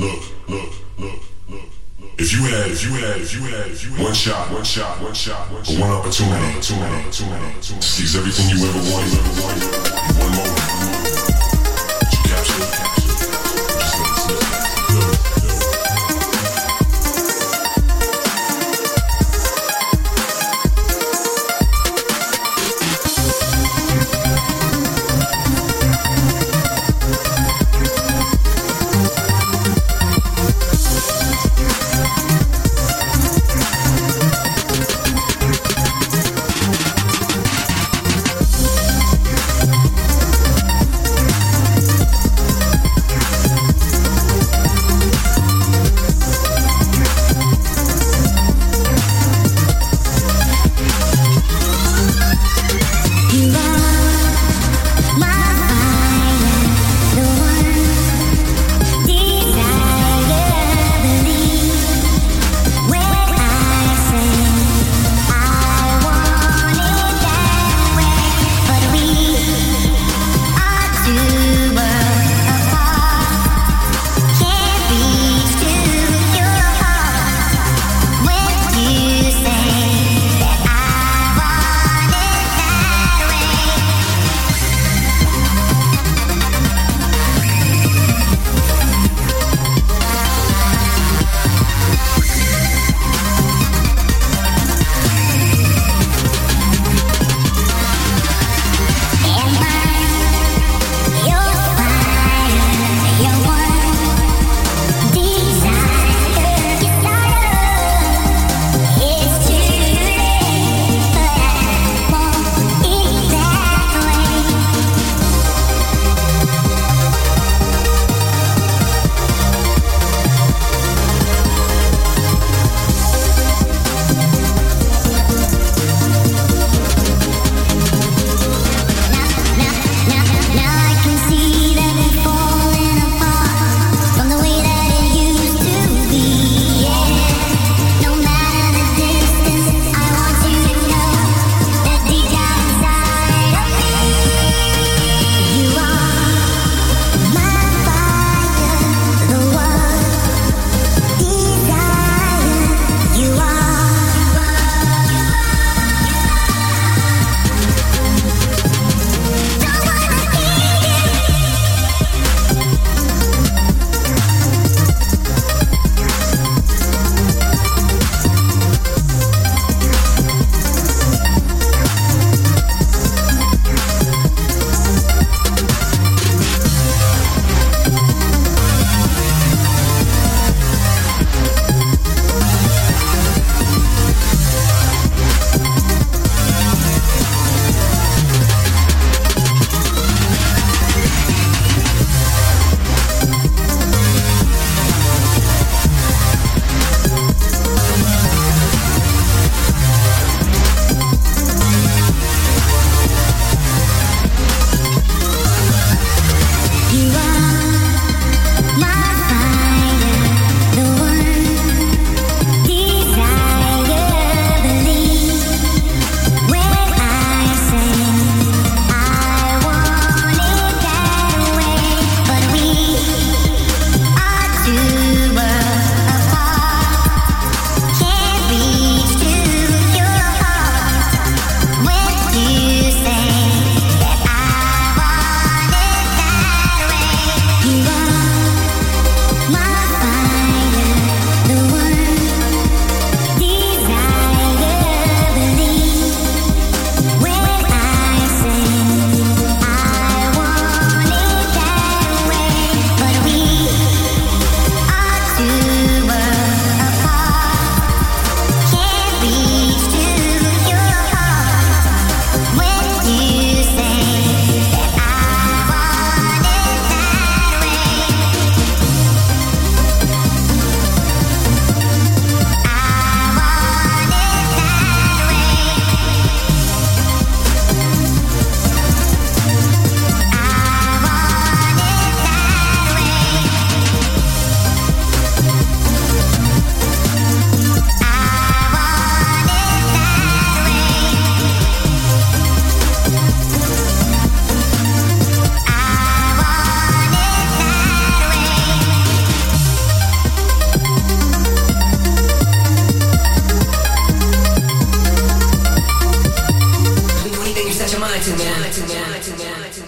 look, look, look, look. If you had, if you had, if you had, if you had. One shot, one shot, one shot, one, shot, one opportunity, opportunity, opportunity, opportunity, seize everything you ever wanted, ever wanted, one to, man.